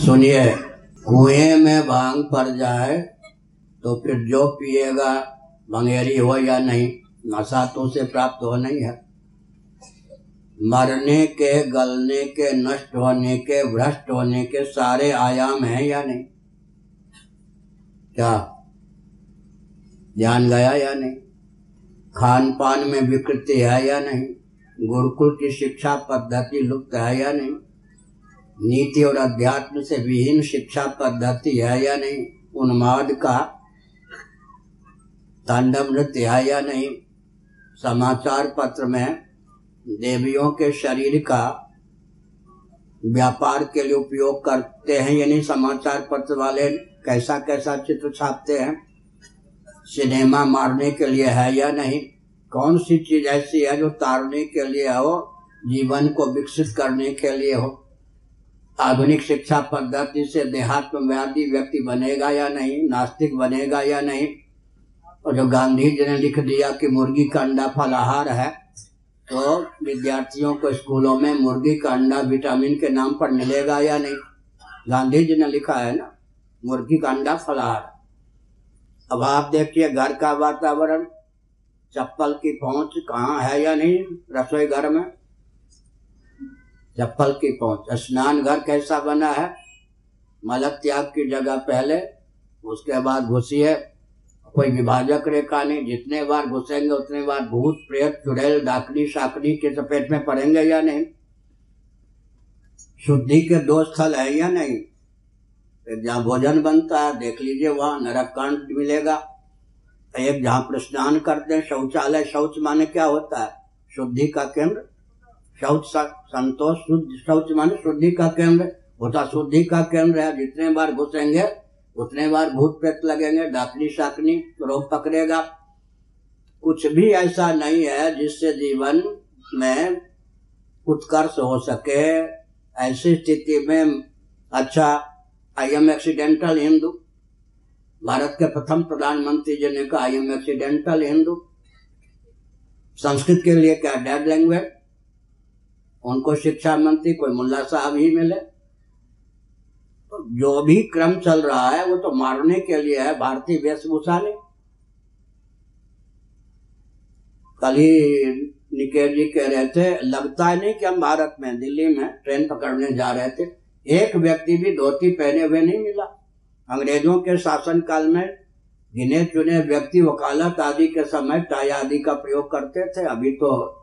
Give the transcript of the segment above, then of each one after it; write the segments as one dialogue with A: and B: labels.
A: सुनिए कुएँ में भाँग पड़ जाए तो फिर जो पिएगा भंगेरी हो या नहीं, नशा तो उसे प्राप्त हो नहीं है। मरने के, गलने के, नष्ट होने के, भ्रष्ट होने के सारे आयाम हैं या नहीं? क्या? ध्यान गया या नहीं? खान पान में विकृति है या नहीं? गुरुकुल की शिक्षा पद्धति लुप्त है या नहीं? नीति और अध्यात्म से विहीन शिक्षा पद्धति है या नहीं? उन्माद का तांडव नृत्य है या नहीं? समाचार पत्र में देवियों के शरीर का व्यापार के लिए उपयोग करते हैं यानी समाचार पत्र वाले कैसा कैसा चित्र छापते हैं? सिनेमा मारने के लिए है या नहीं? कौन सी चीज़ ऐसी है जो तारने के लिए हो, जीवन को विकसित करने के लिए हो? आधुनिक शिक्षा पद्धति से देहात्मवादी व्यक्ति बनेगा या नहीं, नास्तिक बनेगा या नहीं? और जो गांधी जी ने लिख दिया कि मुर्गी का अंडा फलाहार है तो विद्यार्थियों को स्कूलों में मुर्गी का अंडा विटामिन के नाम पर मिलेगा या नहीं? गांधी जी ने लिखा है ना, मुर्गी का अंडा फलाहार। अब आप देखिए घर का वातावरण, चप्पल की पहुँच कहाँ है या नहीं, रसोई घर में? चप्पल की पहुँच स्नान घर कैसा बना है? मलक त्याग की जगह पहले, उसके बाद घुसी है। कोई विभाजक रेखा नहीं। जितने बार घुसेंगे, उतने बार भूत, प्रेत, चुड़ैल डाकनी शाकनी के चपेट में पड़ेंगे या नहीं? शुद्धि के दो स्थल है या नहीं? जहाँ भोजन बनता है, देख लीजिए वहाँ नरक कांड मिलेगा। एक जहाँ पर स्नान करते शौचालय, शौच माने क्या होता है? शुद्धि का केंद्र। शौच संतोष, शुद्ध, शौच माने शुद्धि का केंद्र। होता शुद्धि का केंद्र है। जितने बार घुसेंगे, उतने बार भूत प्रेत लगेंगे। डाकनी शाकनी रोग पकड़ेगा। कुछ भी ऐसा नहीं है जिससे जीवन में उत्कर्ष हो सके। ऐसी स्थिति में अच्छा I am accidental Hindu Bharat के प्रथम प्रधानमंत्री जी ने कहा I am accidental Hindu Sanskrit के लिए क्या डेड लैंग्वेज उनको शिक्षा मंत्री कोई मुल्ला साहब ही मिले। तो जो भी क्रम चल रहा है, वो तो मारने के लिए है, भारतीय वेशभूषा ने। कल ही निकेत जी कह रहे थे, लगता है नहीं कि हम भारत में, दिल्ली में ट्रेन पकड़ने जा रहे थे। एक व्यक्ति भी धोती पहने हुए नहीं मिला। अंग्रेज़ों के शासन काल में गिने चुने व्यक्ति वकालत आदि के समय टाई आदि का प्रयोग करते थे, अभी तो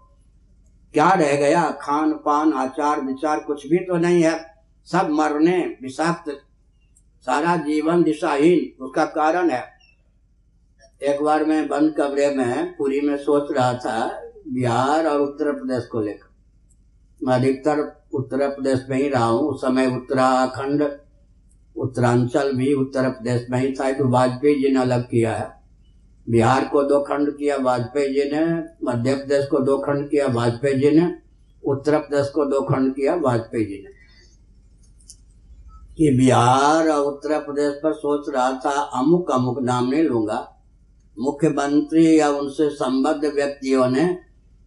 A: क्या रह गया? खान पान आचार विचार कुछ भी तो नहीं है। सब मरने, विषाक्त। सारा जीवन दिशाहीन, उसका कारण है। एक बार मैं बंद कमरे में पूरी में सोच रहा था, बिहार और उत्तर प्रदेश को लेकर। मैं अधिकतर उत्तर प्रदेश में ही रहा हूँ। उस समय उत्तराखंड, उत्तरांचल भी उत्तर प्रदेश में ही था। तो वाजपेयी जी ने अलग किया है। बिहार को दो खंड किया, वाजपेयी जी ने, मध्य प्रदेश को दो खंड किया, वाजपेयी जी ने, उत्तर प्रदेश को दो खंड किया, वाजपेयी जी ने। कि बिहार और उत्तर प्रदेश पर सोच रहा था, अमुक अमुक नाम नहीं लूँगा। मुख्यमंत्री या उनसे संबद्ध व्यक्तियों ने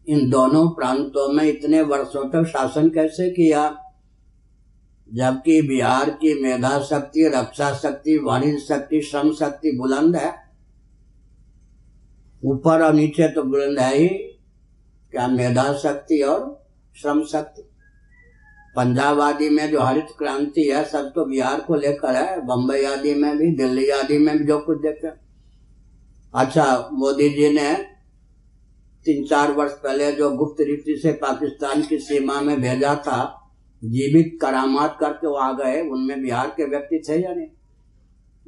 A: इन दोनों प्रांतों में इतने वर्षों तक शासन कैसे किया? जबकि बिहार की मेधा शक्ति रक्षा शक्ति, वाणिज्य शक्ति, श्रम शक्ति बुलंद है। ऊपर और नीचे तो बुलंद है ही। क्या मेधा शक्ति और श्रम शक्ति। पंजाब आदि में जो हरित क्रांति है, सब तो बिहार को लेकर है। बम्बई आदि में भी, दिल्ली आदि में भी जो कुछ देखे अच्छा मोदी जी ने तीन चार वर्ष पहले जो गुप्त रीति से पाकिस्तान की सीमा में भेजा था, जीवित करामात करके वो आ गए। उनमें बिहार के व्यक्ति थे या नहीं?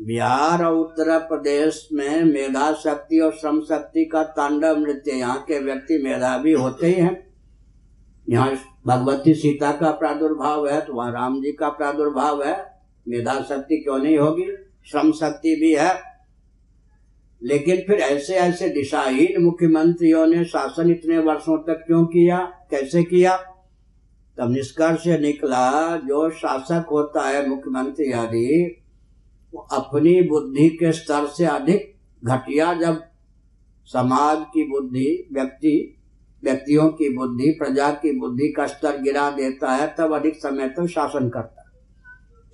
A: बिहार और उत्तर प्रदेश में मेधा शक्ति और श्रम शक्ति का तांडव नृत्य, यहाँ के व्यक्ति मेधावी होते ही हैं। यहाँ भगवती सीता का प्रादुर्भाव है तो वहाँ राम जी का प्रादुर्भाव है। मेधा शक्ति क्यों नहीं होगी? श्रम शक्ति भी है। लेकिन फिर ऐसे ऐसे दिशाहीन मुख्यमंत्रियों ने शासन इतने वर्षों तक क्यों किया? कैसे किया? तब निष्कर्ष निकला, जो शासक होता है मुख्यमंत्री आदि अपनी बुद्धि के स्तर से अधिक घटिया जब समाज की बुद्धि, व्यक्ति, व्यक्तियों की बुद्धि, प्रजा की बुद्धि का स्तर गिरा देता है, तब अधिक समय तक तो शासन करता है।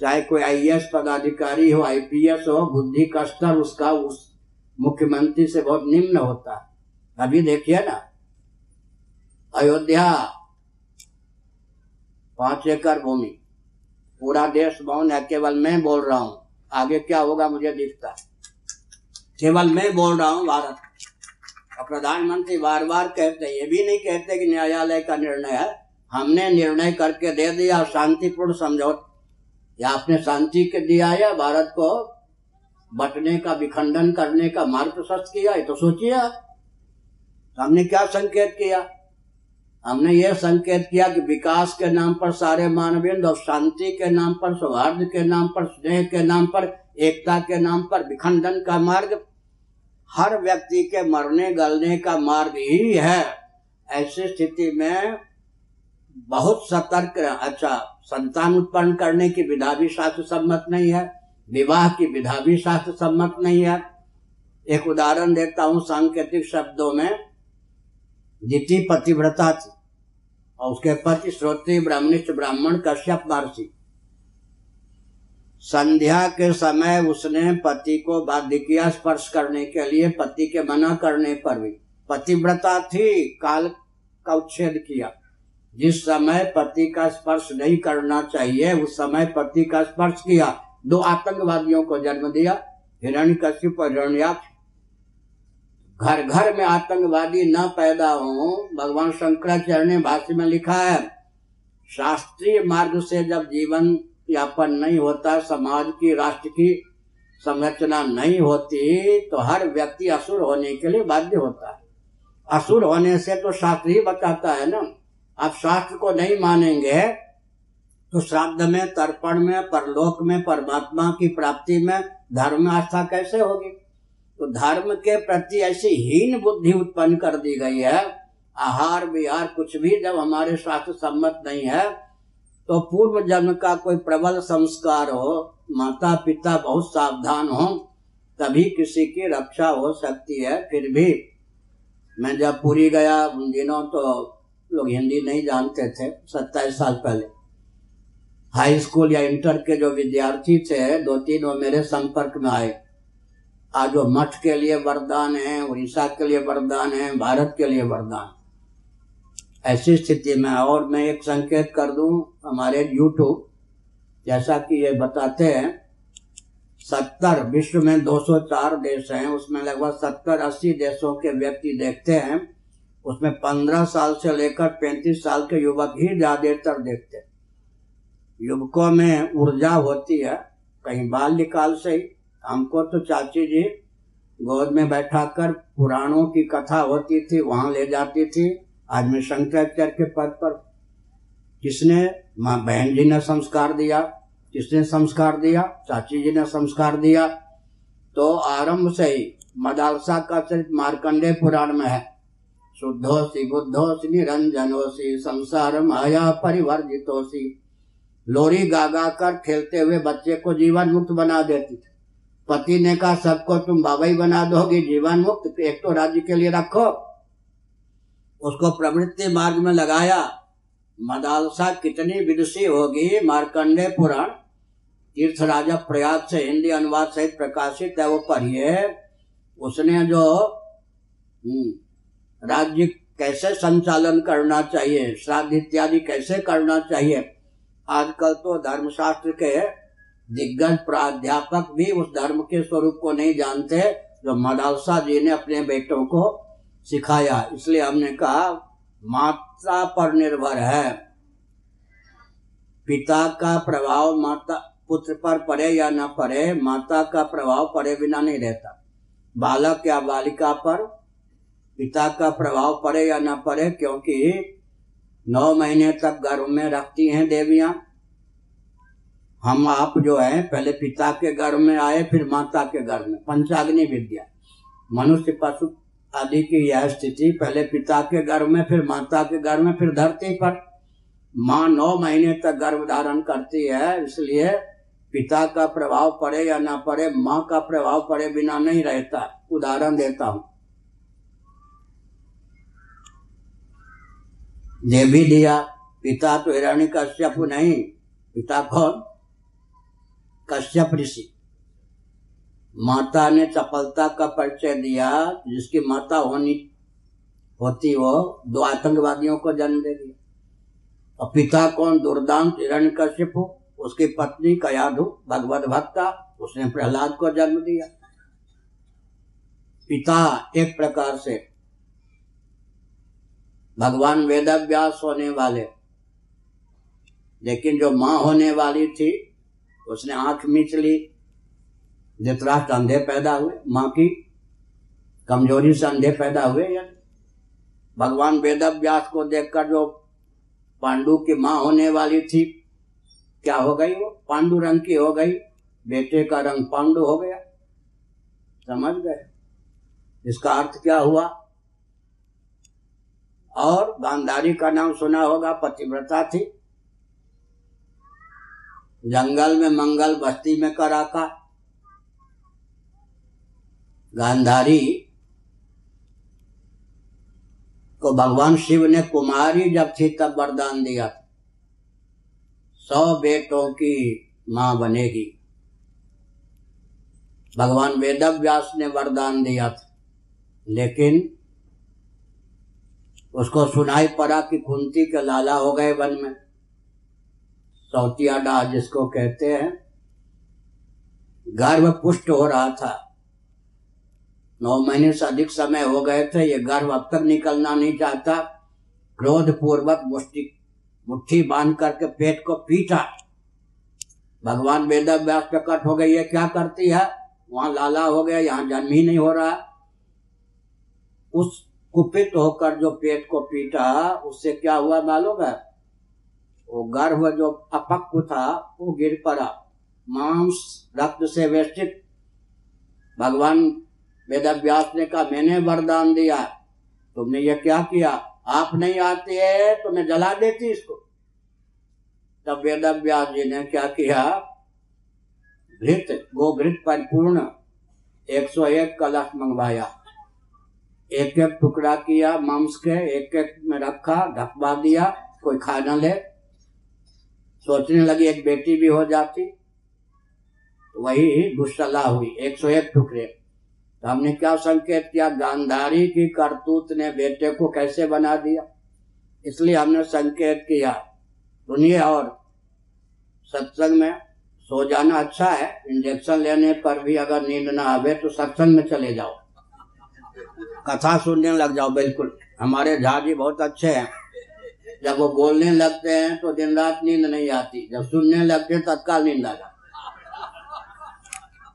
A: चाहे कोई आईएएस पदाधिकारी हो आईपीएस हो, बुद्धि का स्तर उसका उस मुख्यमंत्री से बहुत निम्न होता है। अभी देखिए ना, अयोध्या, पाँच एकड़ भूमि, पूरा देश मौन है, केवल मैं बोल रहा हूँ। आगे क्या होगा मुझे दिखता केवल मैं बोल रहा हूँ भारत और प्रधानमंत्री बार बार कहते ये भी नहीं कहते कि न्यायालय का निर्णय है। हमने निर्णय करके दे दिया, शांतिपूर्ण समझौता। या आपने शांति के दिया या भारत को बटने का, विखंडन करने का मार्ग प्रशस्त किया, ये तो सोचिए हमने क्या संकेत किया? हमने ये संकेत किया कि विकास के नाम पर सारे मानवीय और शांति के नाम पर, सौहार्द के नाम पर, स्नेह के नाम पर, एकता के नाम पर विखंडन का मार्ग, हर व्यक्ति के मरने गलने का मार्ग ही है। ऐसी स्थिति में बहुत सतर्क अच्छा संतान उत्पन्न करने की विधा भी शास्त्र सम्मत नहीं है, विवाह की विधा भी शास्त्र सम्मत नहीं है। एक उदाहरण देता हूँ सांकेतिक शब्दों में, जिति पतिव्रता थी। और उसके पति श्रोत्री ब्राह्मणिष्ठ ब्राह्मण कश्यप महर्षि। संध्या के समय उसने पति को बाध्य किया स्पर्श करने के लिए पति के मना करने पर भी पतिव्रता थी, काल का उच्छेद किया। जिस समय पति का स्पर्श नहीं करना चाहिए, उस समय पति का स्पर्श किया। दो आतंकवादियों को जन्म दिया हिरण्य कश्यप और हिरण्याक्ष। घर घर में आतंकवादी न पैदा हो, भगवान शंकराचार्य ने भाष्य में लिखा है, शास्त्रीय मार्ग से जब जीवन यापन नहीं होता, समाज की, राष्ट्र की संरचना नहीं होती तो हर व्यक्ति असुर होने के लिए बाध्य होता है। असुर होने से तो शास्त्र ही बताता है ना। आप शास्त्र को नहीं मानेंगे तो श्राद्ध में, तर्पण में, परलोक में, परमात्मा की प्राप्ति में धर्म आस्था कैसे होगी? तो धर्म के प्रति ऐसी हीन बुद्धि उत्पन्न कर दी गई है। आहार, विहार, कुछ भी जब हमारे शास्त्र सम्मत नहीं है तो पूर्व जन्म का कोई प्रबल संस्कार हो माता पिता बहुत सावधान हो, तभी किसी की रक्षा हो सकती है, फिर भी। मैं जब पूरी गया उन दिनों तो लोग हिंदी नहीं जानते थे, सत्ताईस साल पहले। हाई स्कूल या इंटर के जो विद्यार्थी थे दो तीन वो मेरे संपर्क में आए। आज वो मठ के लिए वरदान है, उड़ीसा के लिए वरदान है, भारत के लिए वरदान। ऐसी स्थिति में और मैं एक संकेत कर दूँ हमारे यूट्यूब जैसा कि ये बताते हैं, सत्तर, विश्व में 204 देश हैं, उसमें लगभग सत्तर, अस्सी देशों के व्यक्ति देखते हैं, उसमें पंद्रह साल से लेकर पैंतीस साल के युवक ही ज़्यादातर देखते हैं। युवकों में ऊर्जा होती है, कहीं बाल्यकाल से ही। हमको तो चाची जी गोद में बैठाकर पुराणों की कथा होती थी, वहाँ ले जाती थी। आज मैं शंकराचार्य के पद पर किसने माँ बहन जी ने संस्कार दिया किसने संस्कार दिया, चाची जी ने संस्कार दिया तो आरंभ से ही मदालसा का चरित मार्कंडे पुराण में है। शुद्धोसी बुद्धोसी निरंजनोसी संसार माया परिवर्जितोसी लोरी गा गा कर खेलते हुए बच्चे को जीवन मुक्त बना देती थी। पति ने कहा सबको तुम बाबा ही बना दोगे जीवन मुक्त एक तो राज्य के लिए रखो। उसको प्रवृत्ति मार्ग में लगाया। मदालसा कितनी विदुषी होगी मार्कंडे पुराण तीर्थ राजा प्रयाग से हिंदी अनुवाद सहित प्रकाशित है वो पढ़िए। उसने जो हम्म, राज्य कैसे संचालन करना चाहिए श्राद्ध इत्यादि कैसे करना चाहिए आजकल तो धर्मशास्त्र के दिग्गज प्राध्यापक भी उस धर्म के स्वरूप को नहीं जानते जो मदालसा जी ने अपने बेटों को सिखाया। इसलिए हमने कहा माता पर निर्भर है। पिता का प्रभाव माता, पुत्र पर पड़े या न पड़े, माता का प्रभाव पड़े बिना नहीं रहता। बालक या बालिका पर पिता का प्रभाव पड़े या न पड़े, क्योंकि नौ महीने तक गर्भ में रखती हैं देवियाँ। हम आप जो है, पहले पिता के घर में आए, फिर माता के घर में। पंचाग्नि विद्या। मनुष्य पशु आदि की यह स्थिति, पहले पिता के घर में, फिर माता के घर में, फिर धरती पर। माँ नौ महीने तक गर्भ धारण करती है, इसलिए पिता का प्रभाव पड़े या ना पड़े, माँ का प्रभाव पड़े बिना नहीं रहता। उदाहरण देता हूँ। ये भी दिया। पिता तो हिरण्य कश्यप नहीं। पिता कौन? कश्यप ऋषि माता ने चपलता का परिचय दिया, जिसकी माता होनी, होती वो, दो आतंकवादियों को जन्म दे दिया। और पिता कौन? दुर्दांत हिरण कश्यप हो, उसकी पत्नी कयाधु, भगवत भक्ता, उसने प्रहलाद को जन्म दिया। पिता एक प्रकार से भगवान वेद व्यास होने वाले, लेकिन जो माँ होने वाली थी उसने आँख मीच ली। धृतराष्ट्र अंधे पैदा हुए, माँ की कमज़ोरी से अंधे पैदा हुए या। भगवान वेद व्यास को देखकर जो पांडु की माँ होने वाली थी, क्या हो गई वो? पांडु रंग की हो गई। बेटे का रंग पांडु हो गया। समझ गए? इसका अर्थ क्या हुआ? और गांधारी का नाम सुना होगा, पतिव्रता थी। जंगल में मंगल बस्ती में करा का। गांधारी को भगवान शिव ने कुमारी जब थी तब वरदान दिया सौ बेटों की माँ बनेगी। भगवान वेद व्यास ने वरदान दिया था। लेकिन उसको सुनाई पड़ा कि कुंती के लाला हो गए वन में। सौतिया डा जिसको कहते हैं गर्भ पुष्ट हो रहा था। नौ महीने से अधिक समय हो गए थे, ये गर्भ अब तक निकलना नहीं चाहता। क्रोध पूर्वक मुष्टि, मुट्ठी बाँध करके पेट को पीटा। भगवान वेद व्यास प्रकट हो गई ये क्या करती है? वहाँ लाला हो गया, यहाँ जन्म ही नहीं हो रहा। उस, कुपित होकर जो पेट को पीटा, उससे क्या हुआ मालूम है? वो गर्भ जो अपक्व था, वो गिर पड़ा। मांस रक्त से वेष्टित। भगवान वेद व्यास ने कहा, मैंने वरदान दिया तुमने ये क्या किया? आप नहीं आते है तो मैं जला देती इसको। तब वेद व्यास जी ने क्या किया? घृत, गोघृत परिपूर्ण 101 कलश मंगवाया। एक एक टुकड़ा किया, मांस के, एक एक में रखा, ढकवा दिया, कोई खा न ले। सोचने लगी एक बेटी भी हो जाती। तो वही दुष्सला हुई 101 टुकड़े तो हमने क्या संकेत किया? गांधारी की करतूत ने बेटे को कैसे बना दिया? इसलिए हमने संकेत किया, सुनिए और सत्संग में, सो जाना अच्छा है इंजेक्शन लेने पर भी अगर नींद ना आवे तो सत्संग में चले जाओ। कथा सुनने लग जाओ, बिल्कुल। हमारे झा जी बहुत अच्छे हैं। जब वो बोलने लगते हैं तो दिन रात नींद नहीं आती। जब सुनने लगते हैं, तत्काल नींद आ जाती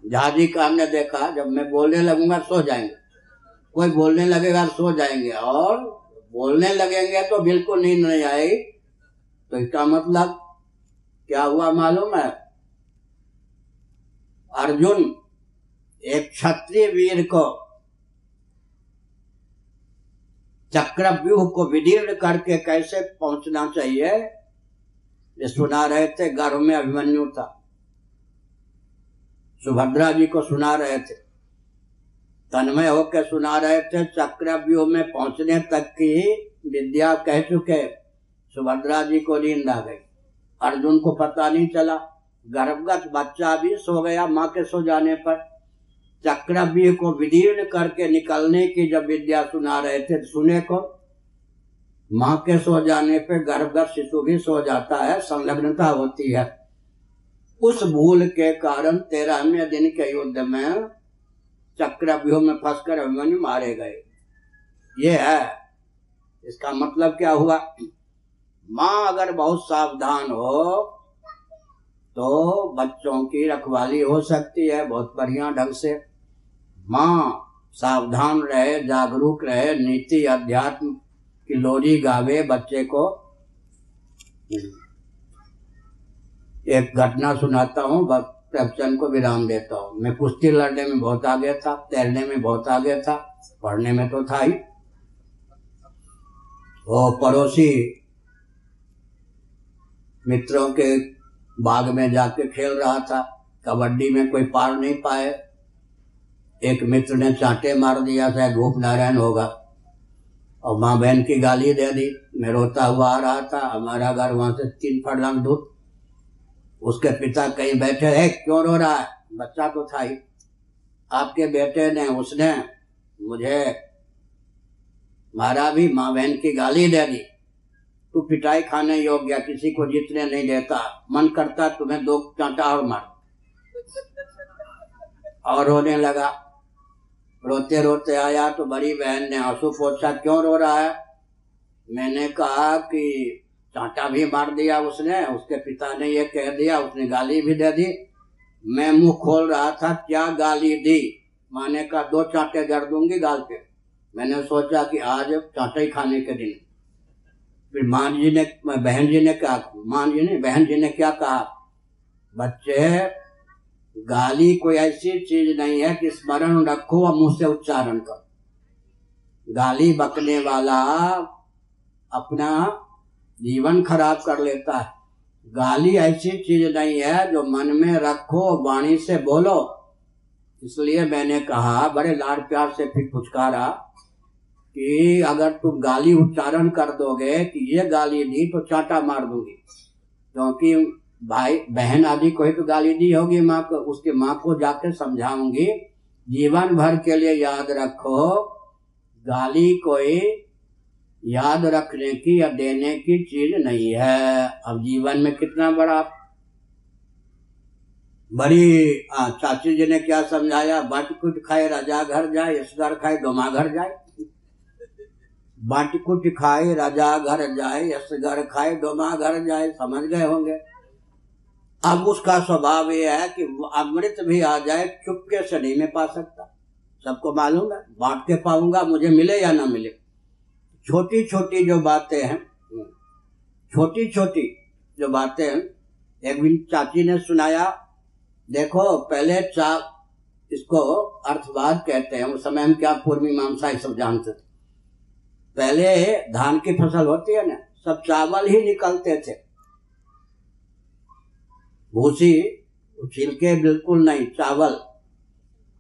A: झाजी का हमने देखा, जब मैं बोलने लगूँगा, सो जाएँगे। कोई बोलने लगेगा, सो जाएँगे। और बोलने लगेंगे तो बिल्कुल नींद नहीं आएगी। तो इसका मतलब क्या हुआ मालूम है? अर्जुन, एक क्षत्रिय वीर को चक्रव्यूह को विदीर्ण करके कैसे पहुँचना चाहिए, ये सुना रहे थे, गर्भ में अभिमन्यु था। सुभद्रा जी को सुना रहे थे। तन्मय होकर सुना रहे थे चक्र व्यूह में पहुँचने तक की विद्या कह चुके। सुभद्रा जी को नींद आ गई। अर्जुन को पता नहीं चला। गर्भगत बच्चा भी सो गया, माँ के सो जाने पर। चक्रव्यूह को विदीर्ण करके निकलने की जब विद्या सुना रहे थे तो सुने को? माँ के सो जाने पर गर्भगत शिशु भी सो जाता है, संलग्नता होती है। उस भूल के कारण तेरहवें दिन के युद्ध में चक्रव्यूह में फंसकर अभिमन्यु मारे गए। ये है। इसका मतलब क्या हुआ? माँ अगर बहुत सावधान हो तो बच्चों की रखवाली हो सकती है, बहुत बढ़िया ढंग से। माँ, सावधान रहे, जागरूक रहे, नीति अध्यात्म की लोरी गावे बच्चे को। एक घटना सुनाता हूँ प्रवचन को विराम देता हूँ। मैं कुश्ती लड़ने में बहुत आगे था, तैरने में बहुत आगे था, पढ़ने में तो था ही। वो पड़ोसी मित्रों के बाग में जाके खेल रहा था, कबड्डी में कोई पार नहीं पाए। एक मित्र ने चांटे मार दिया शायद भूप नारायण होगा। और माँ बहन की गाली दे दी। मैं रोता हुआ आ रहा था, हमारा घर वहाँ से तीन फड़लांग दूर। उसके पिता कहीं बैठे, है, क्यों रो रहा है? बच्चा तो था ही। आपके बेटे ने, उसने मुझे, मारा भी, माँ बहन की गाली दे दी। तू पिटाई खाने योग्य किसी को जीतने नहीं देता। मन करता तुम्हें दो चांटा और मार और रोने लगा। रोते रोते आया तो बड़ी बहन ने आँसू पोछा, क्यों रो रहा है? मैंने कहा कि चांटा भी मार दिया उसने, उसके पिता ने ये कह दिया, उसने गाली भी दे दी। मैं मुँह खोल रहा था, क्या गाली दी? माने का दो चांटे जड़ दूँगी गाल पे। मैंने सोचा कि आज चांटे ही खाने के दिन। फिर मान जी ने, बहन जी ने क्या मान जी ने, बहन जी ने क्या कहा? बच्चे गाली कोई ऐसी चीज़ नहीं है कि स्मरण रखो और मुँह से उच्चारण करो। गाली बकने वाला अपना जीवन खराब कर लेता है। गाली ऐसी चीज़ नहीं है जो मन में रखो, वाणी से बोलो। इसलिए मैंने कहा, बड़े लाड प्यार से फिर पुचकारा कि अगर तुम गाली उच्चारण कर दोगे कि ये गाली दी तो चाटा मार दूँगी। क्योंकि भाई, बहन आदि को ही तो गाली दी होगी, माँ को, उसके माँ को जाकर समझाऊँगी। जीवन भर के लिए याद रखो, गाली कोई याद रखने की या देने की चीज़ नहीं है। अब जीवन में कितना बड़ा बड़ी चाची जी ने क्या समझाया? बट कुट खाए, राजा घर जाए इस घर खाए, डोमा घर जाए। बट कुट खाए, राजा घर जाए यश घर खाए, डोमा घर जाए, समझ गए होंगे। अब उसका स्वभाव यह है कि अमृत भी आ जाए चुपके से नहीं मैं पा सकता। सबको मालूम है, बांट के पाऊँगा, मुझे मिले या ना मिले। छोटी छोटी जो बातें हैं छोटी छोटी जो बातें हैं, एक दिन चाची ने सुनाया, देखो, पहले चा, इसको अर्थवाद कहते हैं, उस समय हम क्या पूर्वी मीमांसा सब जानते थे। पहले धान की फ़सल होती है ना, सब चावल ही निकलते थे। भूसी, छिलके बिल्कुल नहीं, चावल।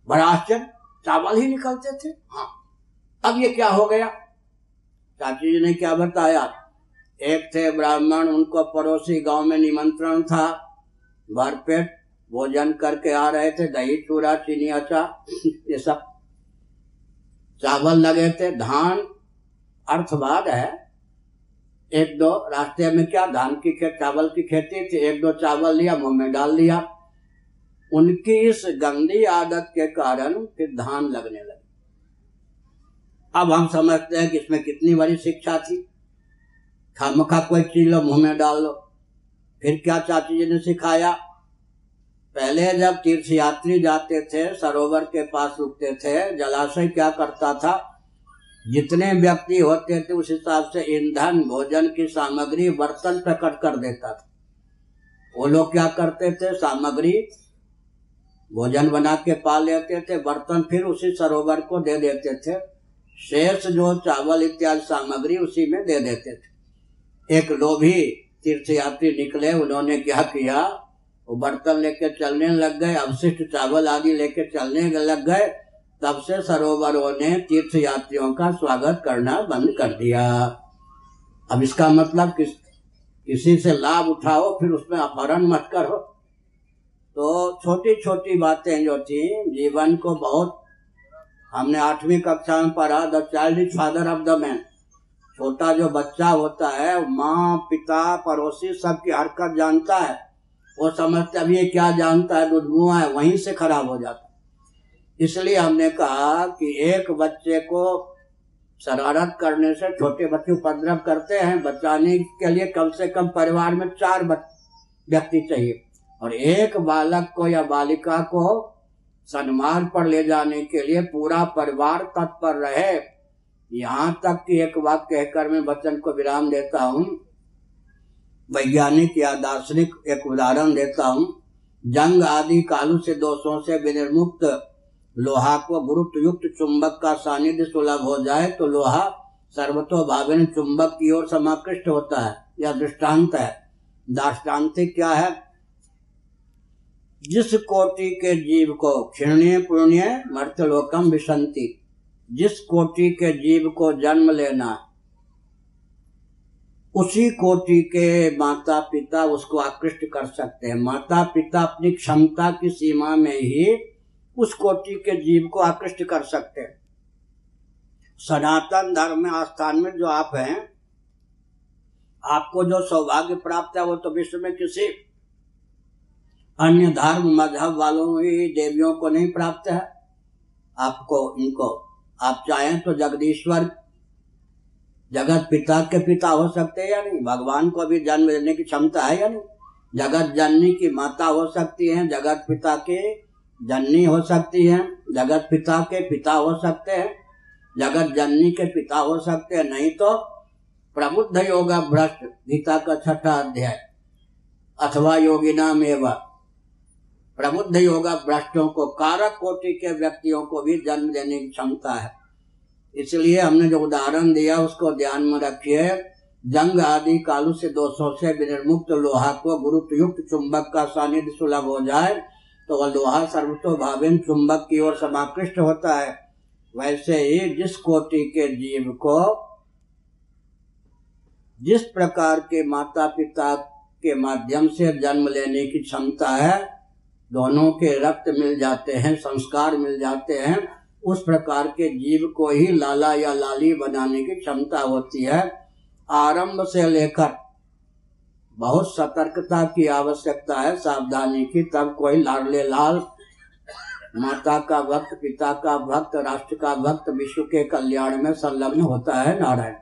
A: बड़ा आश्चर्य, चावल ही निकलते थे। हाँ। अब ये क्या हो गया? चाची जी ने क्या बताया? एक थे ब्राह्मण, उनको पड़ोसी गाँव में निमंत्रण था। भरपेट भोजन करके आ रहे थे, दही, चूरा, चीनी, अचार, ये सब। चावल लगे थे। धान अर्थवाद है। एक दो रास्ते में क्या, धान की खेत, चावल की खेती थी, एक दो चावल लिया, मुँह में डाल दिया। उनकी इस गंदी आदत के कारण फिर धान लगने लगे। अब हम समझते हैं कि इसमें कितनी बड़ी शिक्षा थी। खामखा कोई चीज़ लो, मुँह में डाल लो। फिर क्या चाची जी ने सिखाया? पहले जब तीर्थ यात्री जाते थे, सरोवर के पास रुकते थे, जलाशय क्या करता था? जितने व्यक्ति होते थे, उस हिसाब से ईंधन, भोजन की सामग्री बर्तन प्रकट कर देता था। वो लोग क्या करते थे? सामग्री भोजन बना के पा लेते थे, बर्तन फिर उसी सरोवर को दे देते थे। शेष जो चावल इत्यादि सामग्री उसी में दे देते थे। एक लोभी तीर्थयात्री निकले, उन्होंने क्या किया? वो बर्तन लेके चलने लग गए, अवशिष्ट चावल आदि लेके चलने लग गए। तब से सरोवरों ने तीर्थ यात्रियों का स्वागत करना बंद कर दिया। अब इसका मतलब किस, किसी से लाभ उठाओ, फिर उसमें अपहरण मत करो। तो छोटी छोटी बातें जो थी, जीवन को बहुत, हमने आठवीं कक्षा में पढ़ा, the child is father of the man. छोटा जो बच्चा होता है, माँ, पिता, पड़ोसी, सबकी हरकत जानता है। वो समझते अब ये क्या जानता है, दुधमुआ है, वहीं से खराब हो जाता है। इसलिए हमने कहा कि एक बच्चे को शरारत करने से छोटे बच्चे उपद्रव करते हैं, बचाने के लिए कम से कम परिवार में चार व्यक्ति चाहिए। और एक बालक को या बालिका को सन्मार्ग पर ले जाने के लिए पूरा परिवार तत्पर रहे। यहाँ तक कि एक वाक्य कहकर मैं वचन को विराम देता हूँ। वैज्ञानिक या दार्शनिक एक उदाहरण देता हूँ। जंग आदि कालू से दोषों से विनिर्मुक्त लोहा को गुरुत्व युक्त चुंबक का सानिध्य सुलभ हो जाए तो लोहा सर्वतो भाविन चुंबक की ओर समाकृष्ट होता है, या दृष्टांत है। दाष्टान्तिक क्या है? जिस कोटि के जीव को क्षीण्य पुण्य मर्तलोकम विसंति जिस कोटि के जीव को जन्म लेना, उसी कोटि के माता पिता उसको आकृष्ट कर सकते हैं। माता पिता अपनी क्षमता की सीमा में ही उस कोटि के जीव को आकृष्ट कर सकते हैं। सनातन धर्म में आस्थान में जो आप हैं, आपको जो सौभाग्य प्राप्त है वो तो विश्व में किसी अन्य धर्म मज़हब वालों ही, देवियों को नहीं प्राप्त है। आपको इनको, आप चाहें तो जगदीश्वर, जगत पिता के पिता हो सकते हैं या नहीं? भगवान को भी जन्म देने की क्षमता है या नहीं? जगत जननी की माता हो सकती है, जगत पिता के जननी हो सकती है, जगत पिता के पिता हो सकते हैं, जगत जननी के पिता हो सकते हैं, नहीं तो प्रबुद्ध योगा भ्रष्ट, गीता का छठा अध्याय, अथवा योगिना एवं प्रबुद्ध योगा भ्रष्टों को, कारक कोटि के व्यक्तियों को भी जन्म देने की क्षमता है। इसलिए हमने जो उदाहरण दिया, उसको ध्यान में रखिए। जंग आदि कालू से से विनिर्मुक्त लोहा को गुरुत्व युक्त चुंबक का सानिध्य सुलभ हो जाए तो लोहा सर्वतो भाविन चुंबक की ओर समाकृष्ट होता है। वैसे ही जिस कोटि के जीव को जिस प्रकार के माता पिता के माध्यम से जन्म लेने की क्षमता है, दोनों के रक्त मिल जाते हैं, संस्कार मिल जाते हैं, उस प्रकार के जीव को ही लाला या लाली बनाने की क्षमता होती है। आरंभ से लेकर बहुत सतर्कता की आवश्यकता है, सावधानी की, तब कोई लाडले लाल, माता का भक्त, पिता का भक्त, राष्ट्र का भक्त, विश्व के कल्याण में संलग्न होता है नारायण।